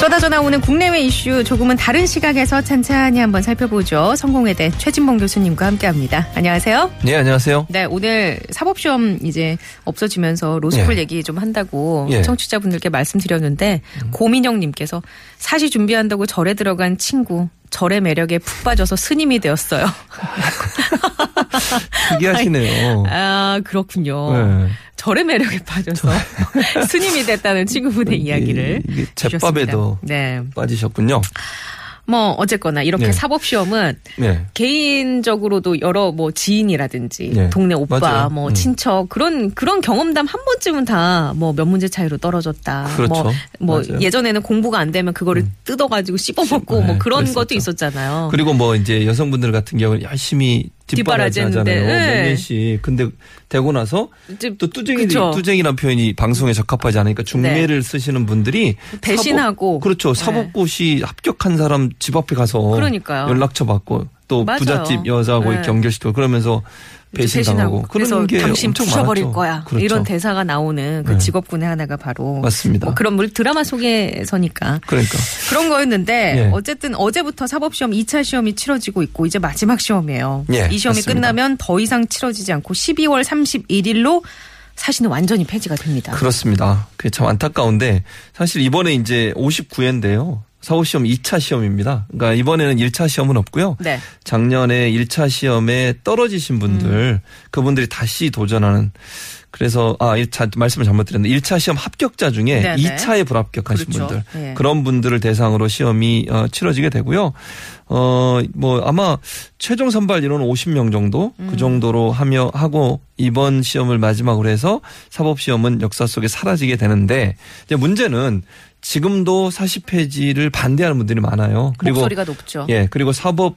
쏟아져 나오는 국내외 이슈 조금은 다른 시각에서 찬찬히 한번 살펴보죠. 성공회대 최진봉 교수님과 함께합니다. 안녕하세요. 네, 안녕하세요. 네, 오늘 사법시험 이제 없어지면서 로스쿨 예. 얘기 좀 한다고 예. 청취자분들께 말씀드렸는데 고민영님께서 사시 준비한다고 절에 들어간 친구 절의 매력에 푹 빠져서 스님이 되었어요. 특이하시네요. 아 그렇군요. 네. 절의 매력에 빠져서 스님이 됐다는 친구분의 이야기를. 잿밥에도 네. 빠지셨군요. 뭐 어쨌거나 이렇게 네. 사법 시험은 네. 개인적으로도 여러 뭐 지인이라든지 네. 동네 오빠 맞아요. 뭐 음. 친척 그런 그런 경험담 한 번쯤은 다 뭐 몇 문제 차이로 떨어졌다. 그렇죠. 뭐, 뭐. 음. 예전에는 공부가 안 되면 그거를 뜯어가지고 씹어 먹고 네, 뭐 그런 그랬었죠. 것도 있었잖아요. 그리고 뭐 이제 여성분들 같은 경우는 열심히 뒷바라지 하잖아요. 네. 몇 년씩. 근데 되고 나서 또 뚜쟁이. 네. 뚜쟁이란 표현이 방송에 적합하지 않으니까 중매를 쓰시는 분들이 배신하고. 사법, 그렇죠. 네. 사법고시 합격한 사람 집 앞에 가서 그러니까요. 연락처 받고 또 맞아요. 부잣집 여자하고 네. 경결시키고 그러면서 배신당하고 그래서 그런 게 당신 부셔버릴 많았죠. 거야. 그렇죠. 이런 대사가 나오는 그 네. 직업군의 하나가 바로 맞습니다. 뭐 그런 물 드라마 속에서니까 그러니까 그런 거였는데 예. 어쨌든 어제부터 사법시험 2차 시험이 치러지고 있고 이제 마지막 시험이에요. 예, 이 시험이 맞습니다. 끝나면 더 이상 치러지지 않고 12월 31일로 사실은 완전히 폐지가 됩니다. 그렇습니다. 그게 참 안타까운데 사실 이번에 이제 59회인데요. 사법시험 2차 시험입니다. 그러니까 이번에는 1차 시험은 없고요. 네. 작년에 1차 시험에 떨어지신 분들 그분들이 다시 도전하는 그래서 아, 이 자- 말씀을 잘못 드렸는데 1차 시험 합격자 중에 네네. 2차에 불합격하신 그렇죠. 분들 예. 그런 분들을 대상으로 시험이 어, 치러지게 되고요. 어, 뭐 아마 최종 선발 인원은 50명 정도 음. 그 정도로 하며 하고 이번 시험을 마지막으로 해서 사법 시험은 역사 속에 사라지게 되는데 이제 문제는 지금도 사시 폐지를 반대하는 분들이 많아요. 그리고 목소리가 높죠. 예, 그리고 사법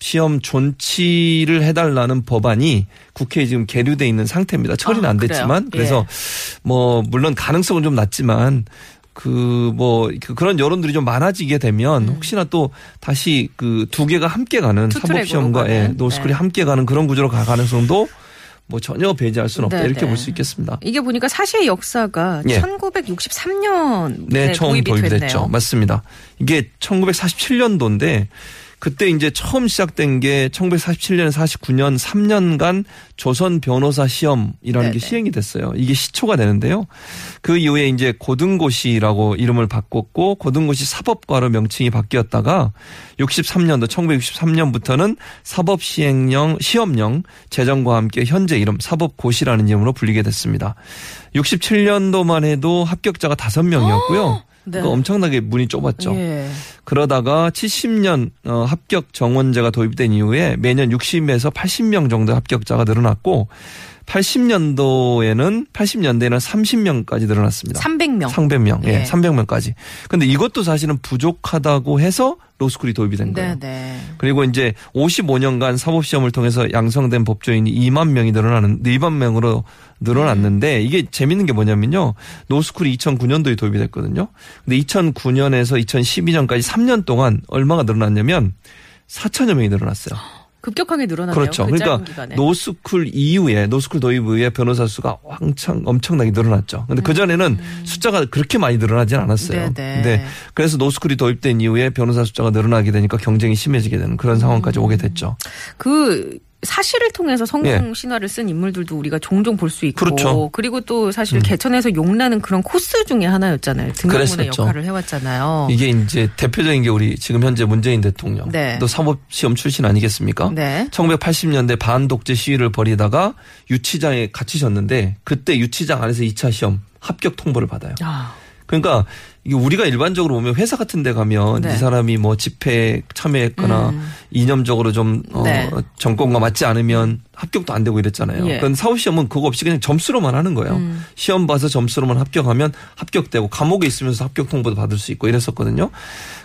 시험 존치를 해달라는 법안이 국회에 지금 계류돼 있는 상태입니다. 처리는 아, 안 그래요? 됐지만 그래서 뭐 물론 가능성은 좀 낮지만 그 뭐 그런 여론들이 좀 많아지게 되면 혹시나 또 다시 그 두 개가 함께 가는 음. 투트랙으로 사법 시험과 예? 노스쿨이 네. 함께 가는 그런 구조로 갈 가능성도 뭐 전혀 배제할 수는 없다 네, 이렇게 네. 볼수 있겠습니다. 이게 보니까 사시의 역사가 예. 1963년 네, 처음 도입이 도입이. 됐죠. 맞습니다. 이게 1947년도인데 그때 이제 처음 시작된 게 1947년 49년 3년간 조선 변호사 시험이라는 네네. 게 시행이 됐어요. 이게 시초가 되는데요. 그 이후에 이제 고등고시라고 이름을 바꿨고 고등고시 사법과로 명칭이 바뀌었다가 63년도 1963년부터는 사법 시행령 시험령 제정과 함께 현재 이름 사법고시라는 이름으로 불리게 됐습니다. 67년도만 해도 합격자가 5명이었고요. 네. 그러니까 엄청나게 문이 좁았죠. 예. 그러다가 70년 어, 합격 정원제가 도입된 이후에 매년 60에서 80명 정도 합격자가 늘어났고 80년도에는 80년대에는 30명까지 늘어났습니다. 300명. 300명, 예, 예. 300명까지. 근데 이것도 사실은 부족하다고 해서 로스쿨이 도입이 된 거예요. 네, 네. 그리고 이제 55년간 사법 시험을 통해서 양성된 법조인이 2만 명이 늘어나는, 2만 명으로 늘어났는데 이게 재밌는 게 뭐냐면요. 로스쿨이 2009년도에 도입이 됐거든요. 근데 2009년에서 2012년까지 3년 동안 얼마가 늘어났냐면 4천여 명이 늘어났어요. 급격하게 늘어나네요. 그렇죠. 그 그러니까 기간에. 로스쿨 이후에 로스쿨 도입 이후에 변호사 수가 왕창 엄청나게 늘어났죠. 근데 그 전에는 숫자가 그렇게 많이 늘어나진 않았어요. 음. 네네. 근데 그래서 로스쿨이 도입된 이후에 변호사 숫자가 늘어나게 되니까 경쟁이 심해지게 되는 그런 상황까지 오게 됐죠. 그 사실을 통해서 성공 예. 신화를 쓴 인물들도 우리가 종종 볼 수 있고 그렇죠. 리고 또 사실 개천에서 용나는 그런 코스 중에 하나였잖아요. 등용문의. 역할을 해왔잖아요. 이게 이제 대표적인 게 우리 지금 현재 문재인 대통령. 네. 또 사법시험 출신 아니겠습니까? 네. 1980년대 반독재 시위를 벌이다가 유치장에 갇히셨는데 그때 유치장 안에서 2차 시험 합격 통보를 받아요. 아, 그러니까 이게 우리가 일반적으로 보면 회사 같은 데 가면 네. 이 사람이 뭐 집회에 참여했거나 음. 이념적으로 좀 어, 네. 정권과 맞지 않으면 합격도 안 되고 이랬잖아요. 예. 그런 사후 시험은 그거 없이 그냥 점수로만 하는 거예요. 음. 시험 봐서 점수로만 합격하면 합격되고 감옥에 있으면서 합격 통보도 받을 수 있고 이랬었거든요.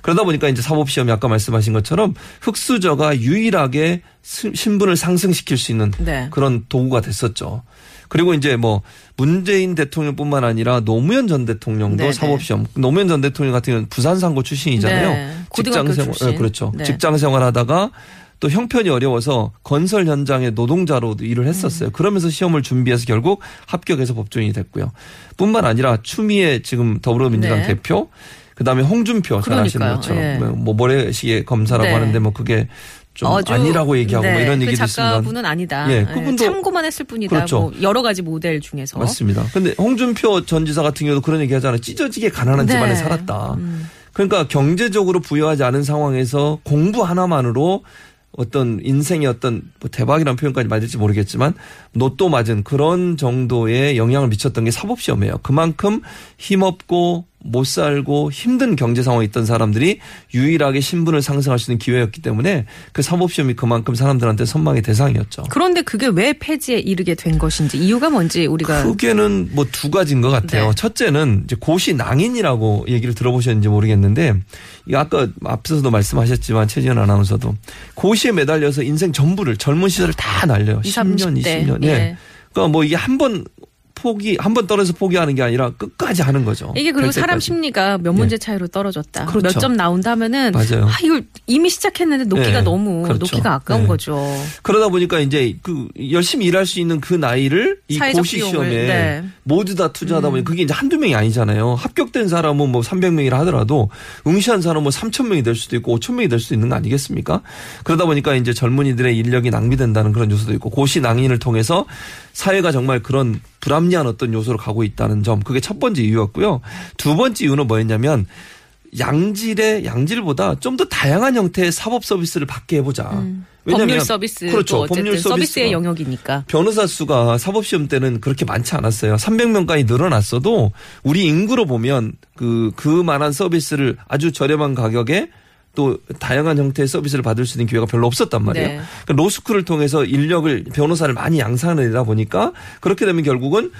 그러다 보니까 이제 사법 시험이 아까 말씀하신 것처럼 흑수저가 유일하게 스- 신분을 상승시킬 수 있는 네. 그런 도구가 됐었죠. 그리고 이제 뭐 문재인 대통령뿐만 아니라 노무현 전 대통령도 네네. 사법시험. 노무현 전 대통령 같은 경우는 부산 상고 출신이잖아요. 네. 직장 생활, 출신. 네, 그렇죠. 네. 직장 생활하다가 또 형편이 어려워서 건설 현장의 노동자로도 일을 음. 했었어요. 그러면서 시험을 준비해서 결국 합격해서 법조인이 됐고요. 뿐만 아니라 추미애 지금 더불어민주당 네. 대표 그다음에 홍준표 잘 아시는. 것처럼 예. 뭐 모래시계 검사라고 네. 하는데 뭐 그게 좀 아주- 아니라고 얘기하고 뭐 네, 이런 그 얘기도 있습니다. 작가분은 아니다. 예, 예, 그분도- 참고만 했을 뿐이다. 그렇죠. 뭐 여러 가지 모델 중에서. 맞습니다. 근데 홍준표 전 지사 같은 경우도 그런 얘기 하잖아요. 찢어지게 가난한 네. 집안에 살았다. 음. 그러니까 경제적으로 부유하지 않은 상황에서 공부 하나만으로 어떤 인생의 어떤 뭐 대박이라는 표현까지 맞을지 모르겠지만 노또 맞은 그런 정도의 영향을 미쳤던 게 사법시험이에요. 그만큼 힘없고 못 살고 힘든 경제 상황에 있던 사람들이 유일하게 신분을 상승할 수 있는 기회였기 때문에 그 사법시험이 그만큼 사람들한테 선망의 대상이었죠. 그런데 그게 왜 폐지에 이르게 된 것인지 이유가 뭔지 우리가 크게는 뭐 두 가지인 것 같아요. 네. 첫째는 이제 고시 낭인이라고 얘기를 들어보셨는지 모르겠는데 이 아까 앞서서도 말씀하셨지만 최지현 아나운서도 고시에 매달려서 인생 전부를 젊은 시절을 다 날려요. 20, 10년, 30대. 20년. 예. 예. 그러니까 뭐 이게 한 번 포기 한 번 떨어져서 포기하는 게 아니라 끝까지 하는 거죠. 이게 그리고 될 사람. 심리가 몇 문제 차이로 떨어졌다. 네. 그렇죠. 몇점 나온다면은 맞아요. 아 이거 이미 시작했는데 놓기가 네. 너무 그렇죠. 놓기가 아까운 네. 거죠. 그러다 보니까 이제 그 열심히 일할 수 있는 그 나이를 이 고시 시험에 네. 음. 모두 다 투자하다 보니 그게 이제 한두 명이 아니잖아요. 합격된 사람은 뭐 300명이라 하더라도 응시한 사람은 뭐 3,000명이 될 수도 있고 5,000명이 될 수도 있는 거 아니겠습니까? 그러다 보니까 이제 젊은이들의 인력이 낭비된다는 그런 요소도 있고 고시 낭인을 통해서 사회가 정말 그런 불합리한 어떤 요소로 가고 있다는 점 그게 첫 번째 이유였고요. 두 번째 이유는 뭐였냐면 양질의 양질보다 좀 더 다양한 형태의 사법 서비스를 받게 해보자. 왜냐하면 법률 서비스 그렇죠. 법률 서비스의 영역이니까. 변호사 수가 사법 시험 때는 그렇게 많지 않았어요. 300명까지 늘어났어도 우리 인구로 보면 그, 그만한 서비스를 아주 저렴한 가격에 또 다양한 형태의 서비스를 받을 수 있는 기회가 별로 없었단 말이에요. 네. 그러니까 로스쿨을 통해서 인력을 변호사를 많이 양산하다 보니까 그렇게 되면 결국은 어,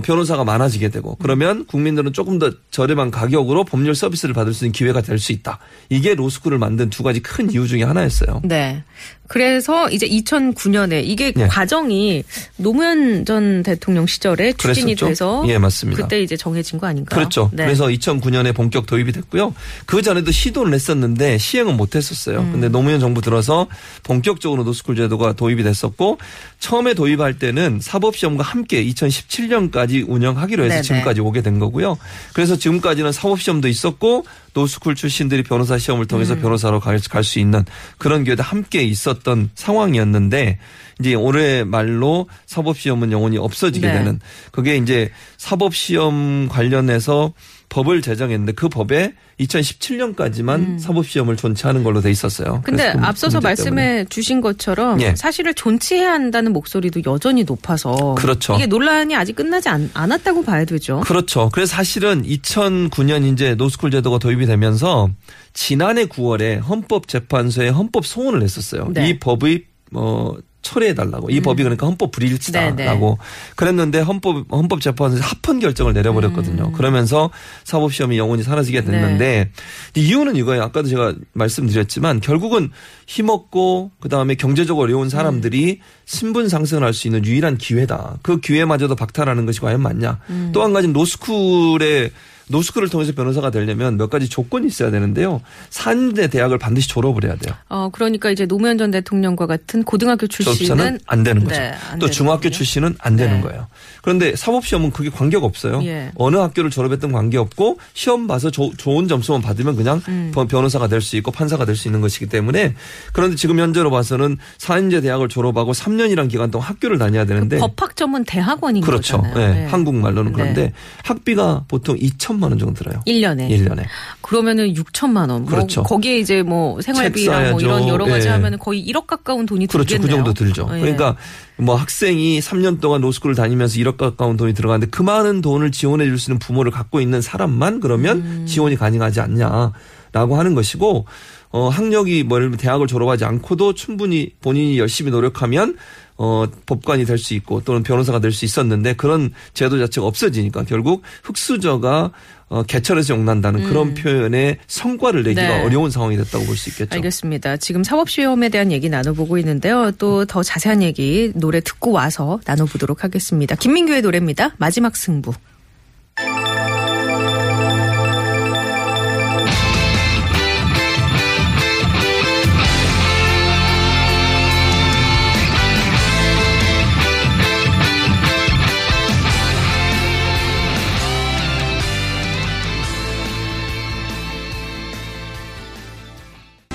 변호사가 많아지게 되고 그러면 국민들은 조금 더 저렴한 가격으로 법률 서비스를 받을 수 있는 기회가 될 수 있다. 이게 로스쿨을 만든 두 가지 큰 이유 중에 하나였어요. 네. 그래서 이제 2009년에 이게 예. 과정이 노무현 전 대통령 시절에 추진이 그랬었죠? 돼서 예, 맞습니다. 그때 이제 정해진 거 아닌가요? 그렇죠. 네. 그래서 2009년에 본격 도입이 됐고요. 그 전에도 시도를 했었는데 시행은 못 했었어요. 음. 근데 노무현 정부 들어서 본격적으로 로스쿨 제도가 도입이 됐었고 처음에 도입할 때는 사법 시험과 함께 2017년까지 운영하기로 해서 네네. 지금까지 오게 된 거고요. 그래서 지금까지는 사법시험도 있었고 로스쿨 출신들이 변호사 시험을 통해서 음. 변호사로 갈 수 있는 그런 기회도 함께 있었던 상황이었는데 이제 올해 말로 사법시험은 영원히 없어지게 네. 되는 그게 이제 사법시험 관련해서 법을 제정했는데 그 법에 2017년까지만 사법시험을 존치하는 걸로 돼 있었어요. 음. 근데 그 앞서서 문제 때문에. 말씀해 주신 것처럼 예. 사실을 존치해야 한다는 목소리도 여전히 높아서 그렇죠. 이게 논란이 아직 끝나지 않, 않았다고 봐야 되죠. 그렇죠. 그래서 사실은 2009년 이제 노스쿨 제도가 도입이 되면서 지난해 9월에 헌법재판소에 헌법 소원을 냈었어요. 네. 이 법의 어 철회해 달라고. 이 법이 그러니까 헌법 네, 불일치다라고 그랬는데 헌법 헌법재판소에서 합헌 결정을 내려버렸거든요. 음. 그러면서 사법 시험이 영원히 사라지게 됐는데 네. 이유는 이거예요. 아까도 제가 말씀드렸지만 결국은 힘없고 그 다음에 경제적으로 어려운 사람들이 신분 상승을 할 수 있는 유일한 기회다. 그 기회마저도 박탈하는 것이 과연 맞냐. 음. 또한 가지는 노스쿨의 노스쿨을 통해서 변호사가 되려면 몇 가지 조건이 있어야 되는데요. 산대 대학을 반드시 졸업을 해야 돼요. 어 그러니까 이제 노무현 전 대통령과 같은 고등학교 출신은 안 되는 거죠. 네, 안 또 중학교. 출신은 안 되는 네. 거예요. 그런데 사법 시험은 그게 관계가 없어요. 예. 어느 학교를 졸업했든 관계 없고 시험 봐서 조- 좋은 점수만 받으면 그냥 음. 변- 변호사가 될 수 있고 판사가 될 수 있는 것이기 때문에 그런데 지금 현재로 봐서는 사인제 대학을 졸업하고 3년이란 기간 동안 학교를 다녀야 되는데 법학 전문 대학원인 그렇죠. 거잖아요. 예, 네. 한국말로는 네. 그런데 학비가 보통 6천만 원 정도 들어요. 1년에. 1년에. 그러면은 6천만 원. 그렇죠. 뭐 거기에 이제 뭐 생활비랑 뭐책 이런. 여러 가지 예. 하면은 거의 1억 가까운 돈이 그렇죠. 들겠네요. 그 정도 들죠. 예. 그러니까 뭐 학생이 3년 동안 로스쿨을 다니면서 1억 가까운 돈이 들어가는데 그 많은 돈을 지원해 줄 수 있는 부모를 갖고 있는 사람만 그러면 음. 지원이 가능하지 않냐라고 하는 것이고 어 학력이 뭐 예를 들면 대학을 졸업하지 않고도 충분히 본인이 열심히 노력하면 어 법관이 될 수 있고 또는 변호사가 될 수 있었는데 그런 제도 자체가 없어지니까 결국 흑수저가 어 개철에서 용난다는 그런 표현의 성과를 내기가 음. 네. 어려운 상황이 됐다고 볼 수 있겠죠. 알겠습니다. 지금 사법시험에 대한 얘기 나눠보고 있는데요. 또 더 자세한 얘기 노래 듣고 와서 나눠보도록 하겠습니다. 김민규의 노래입니다. 마지막 승부.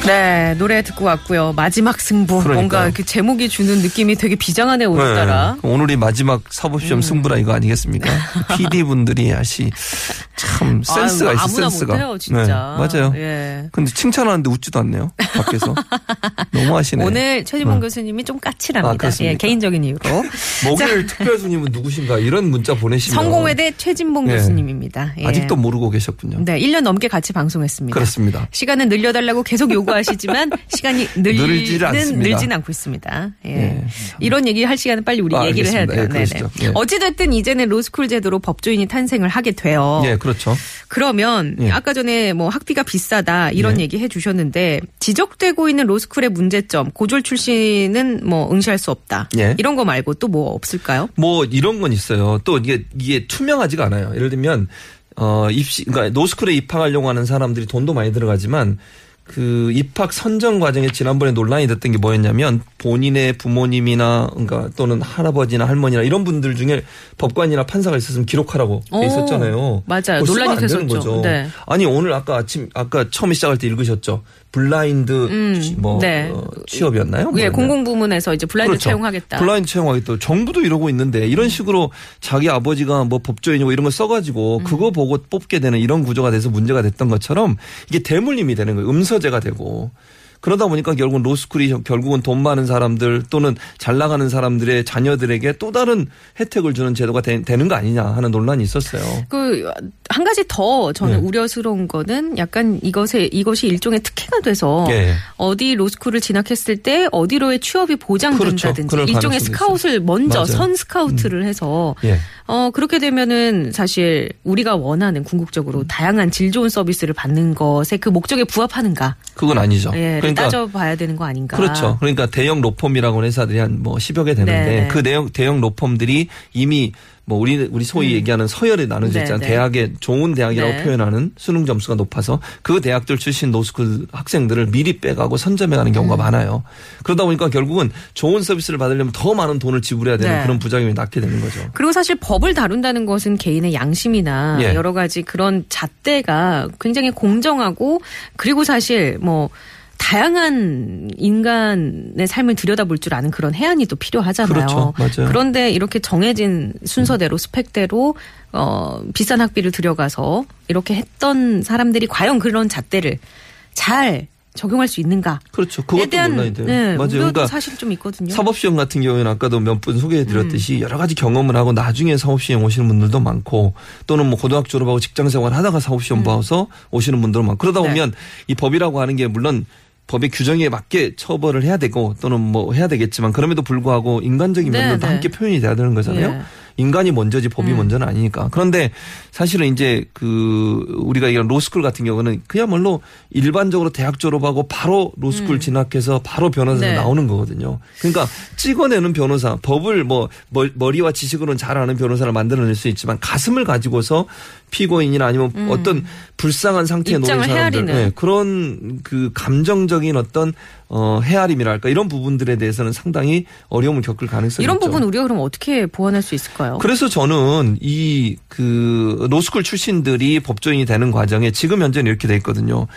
네, 노래 듣고 왔고요. 마지막 승부. 그러니까요. 뭔가 그 제목이 주는 느낌이 되게 비장하네요, 오늘따라. 네. 오늘이 마지막 사법시험 승부라 이거 아니겠습니까? PD 분들이 아시 참 센스가 아유, 있어 센스가. 못해요, 진짜. 네, 맞아요. 예. 근데 칭찬하는데 웃지도 않네요. 밖에서 너무 하시네. 오늘 최지봉 네. 교수님이 좀 아, 까칠합니다. 그렇습니까? 예, 개인적인 이유로. 목요일 특별 손님은 누구신가 이런 문자 보내시면 성공회대 최진봉 예. 교수님입니다. 예. 아직도 모르고 계셨군요. 네, 1년 넘게 같이 방송했습니다. 그렇습니다. 시간은 늘려달라고 계속 요구 하시지만 시간이 늘지는. 늘진 않고 있습니다. 예. 예. 이런 얘기 할 시간은 빨리 우리 아, 얘기를 해야 돼요. 알겠습니다. 예, 그러시죠. 예. 어찌됐든 이제는 로스쿨 제도로 법조인이 탄생을 하게 돼요. 예, 그렇죠. 그러면 예. 아까 전에 뭐 학비가 비싸다 이런 예. 얘기 해 주셨는데 지적되고 있는 로스쿨의 문제점 고졸 출신은 뭐 응시할 수 없다 예. 이런 거 말고 또 뭐 없을까요? 뭐 이런 건 있어요. 또 이게 이게 투명하지가 않아요. 예를 들면 어 입시 그러니까 노스쿨에 입학하려고 하는 사람들이 돈도 많이 들어가지만 그 입학 선정 과정에 지난번에 논란이 됐던 게 뭐였냐면 본인의 부모님이나 그러니까 또는 할아버지나 할머니나 이런 분들 중에 법관이나 판사가 있었으면 기록하라고 돼 오, 있었잖아요. 맞아요. 논란이 안 되는. 거죠. 네. 아니 오늘 아까 아침 아까 처음에 시작할 때 읽으셨죠. 블라인드 음, 뭐 네. 어, 취업이었나요? 예, 뭐였나요? 공공 부문에서 이제 블라인드 그렇죠. 채용하겠다. 블라인드 채용하겠다. 정부도 이러고 있는데 이런 식으로 자기 아버지가 뭐 법조인이고 이런 거 음. 써가지고 그거 보고 뽑게 되는 이런 구조가 돼서 문제가 됐던 것처럼 이게 대물림이 되는 거예요. 음서제가 되고. 그러다 보니까 결국은 로스쿨이 결국은 돈 많은 사람들 또는 잘 나가는 사람들의 자녀들에게 또 다른 혜택을 주는 제도가 되, 는거 아니냐 하는 논란이 있었어요. 그 한 가지 더 저는 네. 우려스러운 거는 약간 이것에 이것이 일종의 특혜가 돼서 예. 어디 로스쿨을 진학했을 때 어디로의 취업이 보장된다든지 그렇죠. 일종의 스카웃을 먼저 맞아요. 선 스카우트를 해서 예. 어 그렇게 되면은 사실 우리가 원하는 궁극적으로 다양한 질 좋은 서비스를 받는 것에 그 목적에 부합하는가 그건 아니죠. 예, 그러니까 따져봐야 되는 거 아닌가. 그렇죠. 그러니까 대형 로펌이라고 하는 회사들이 한 뭐 10여 개 되는데 네. 그 대형 대형 로펌들이 이미 뭐 우리 우리 소위 얘기하는 서열에 나눠져 네, 있잖아요. 네. 대학의 좋은 대학이라고 네. 표현하는 수능 점수가 높아서 그 대학들 출신 로스쿨 학생들을 미리 빼가고 선점해가는 경우가 음. 많아요. 그러다 보니까 결국은 좋은 서비스를 받으려면 더 많은 돈을 지불해야 되는 네. 그런 부작용이 낳게 되는 거죠. 그리고 사실 법을 다룬다는 것은 개인의 양심이나 예. 여러 가지 그런 잣대가 굉장히 공정하고 그리고 사실 뭐 다양한 인간의 삶을 들여다볼 줄 아는 그런 해안이 또 필요하잖아요. 그렇죠. 맞아요. 그런데 이렇게 정해진 순서대로 스펙대로 어 비싼 학비를 들여가서 이렇게 했던 사람들이 과연 그런 잣대를 잘 적용할 수 있는가에 그렇죠. 그것도 대한 논란이 돼요. 네, 맞아요. 그러니까 사실 좀 있거든요. 사법시험 같은 경우에는 아까도 몇 분 소개해 드렸듯이 음. 여러 가지 경험을 하고 나중에 사법시험 오시는 분들도 많고 또는 뭐 고등학교 졸업하고 직장 생활 하다가 사법시험 봐서 오시는 분들 많고 그러다 음. 네. 보면 이 법이라고 하는 게 물론 법의 규정에 맞게 처벌을 해야 되고 또는 뭐 해야 되겠지만 그럼에도 불구하고 인간적인 네, 면도 네. 함께 표현이 돼야 되는 거잖아요. 예. 인간이 먼저지 법이 음. 먼저는 아니니까. 그런데 사실은 이제 그 우리가 얘기하는 로스쿨 같은 경우는 그야말로 일반적으로 대학 졸업하고 바로 로스쿨 진학해서 바로 변호사 음. 네. 나오는 거거든요. 그러니까 찍어내는 변호사, 법을 뭐 멀- 머리와 지식으로는 잘 아는 변호사를 만들어낼 수 있지만 가슴을 가지고서 피고인이나 아니면 어떤 불쌍한 상태에 놓인 음. 사람들. 네, 그런 그 감정적인 어떤 어 헤아림이랄까 이런 부분들에 대해서는 상당히 어려움을 겪을 가능성이 이런 있죠. 부분 우리가 그럼 어떻게 보완할 수 있을까요? 그래서 저는 이 그 로스쿨 출신들이 법조인이 되는 과정에 지금 현재는 이렇게 돼 있거든요.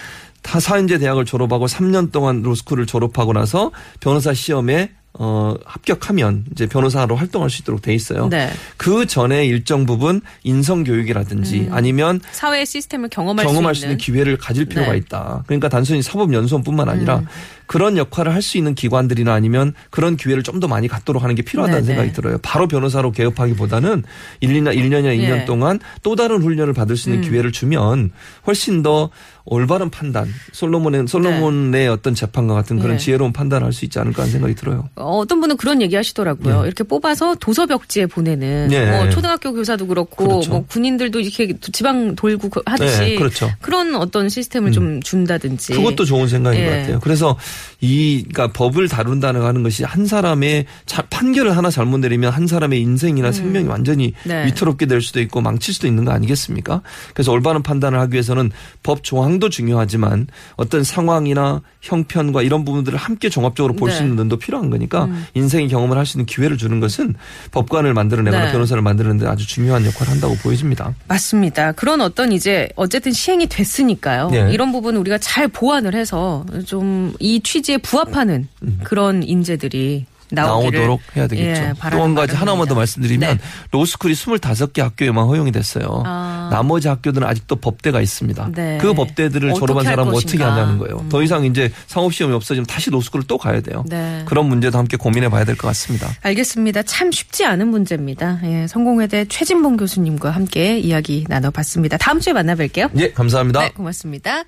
타 사인제 대학을 졸업하고 3년 동안 로스쿨을 졸업하고 나서 변호사 시험에 어 합격하면 이제 변호사로 활동할 수 있도록 돼 있어요. 네. 그 전에 일정 부분 인성 교육이라든지 아니면 사회 시스템을 경험할, 경험할 수수 있는. 있는 기회를 가질 필요가 네. 있다. 그러니까 단순히 사법연수원뿐만 아니라 음. 그런 역할을 할 수 있는 기관들이나 아니면 그런 기회를 좀 더 많이 갖도록 하는 게 필요하다는 네, 생각이 네. 들어요. 바로 변호사로 개업하기보다는 1, 2년, 1년이나 2년 예. 음. 동안 또 다른 훈련을 받을 수 있는 기회를 주면 훨씬 더 올바른 판단, 솔로몬의, 솔로몬의 어떤 재판과 같은 그런 예. 지혜로운 판단을 할 수 있지 않을까 하는 생각이 들어요. 어, 어떤 분은 그런 얘기 하시더라고요. 이렇게 뽑아서 도서 벽지에 보내는 네. 뭐 초등학교 교사도 그렇고 그렇죠. 뭐 군인들도 이렇게 지방 돌고 그- 하듯이 네, 그렇죠. 런 어떤 시스템을 좀 준다든지 그것도 좋은 생각인 예. 것 같아요. 그래서 이 그러니까 법을 다룬다는 하는 것이 한 사람의 자- 판결을 하나 잘못 내리면 한 사람의 인생이나 생명이 완전히 음. 네. 위태롭게 될 수도 있고 망칠 수도 있는 거 아니겠습니까? 그래서 올바른 판단을 하기 위해서는 법 조항도 중요하지만 어떤 상황이나 형편과 이런 부분들을 함께 종합적으로 볼수 네. 음. 있는 눈도 필요한 거니까 인생의 경험을 할 수 있는 기회를 주는 것은 법관을 만들어내거나 네. 변호사를 만드는데 아주 중요한 역할을 한다고 보여집니다. 맞습니다. 그런 어떤 이제 어쨌든 시행이 됐으니까요. 네. 이런 부분 우리가 잘 보완을 해서 좀 이 취지에 부합하는 그런 인재들이 나오도록 해야 되겠죠. 예, 또 한 가지. 하나만 더 말씀드리면 네. 로스쿨이 25개 학교에만 허용이 됐어요. 아. 나머지 학교들은 아직도 법대가 있습니다. 네. 그 법대들을 졸업한 할 사람은 어떻게. 하냐는 거예요. 더 이상 이제 상업시험이 없어지면 다시 로스쿨을 또 가야 돼요. 네. 그런 문제도 함께 고민해 봐야 될 것 같습니다. 알겠습니다. 참 쉽지 않은 문제입니다. 예, 성공회대 최진봉 교수님과 함께 이야기 나눠봤습니다. 다음 주에 만나뵐게요. 예, 감사합니다. 네, 고맙습니다.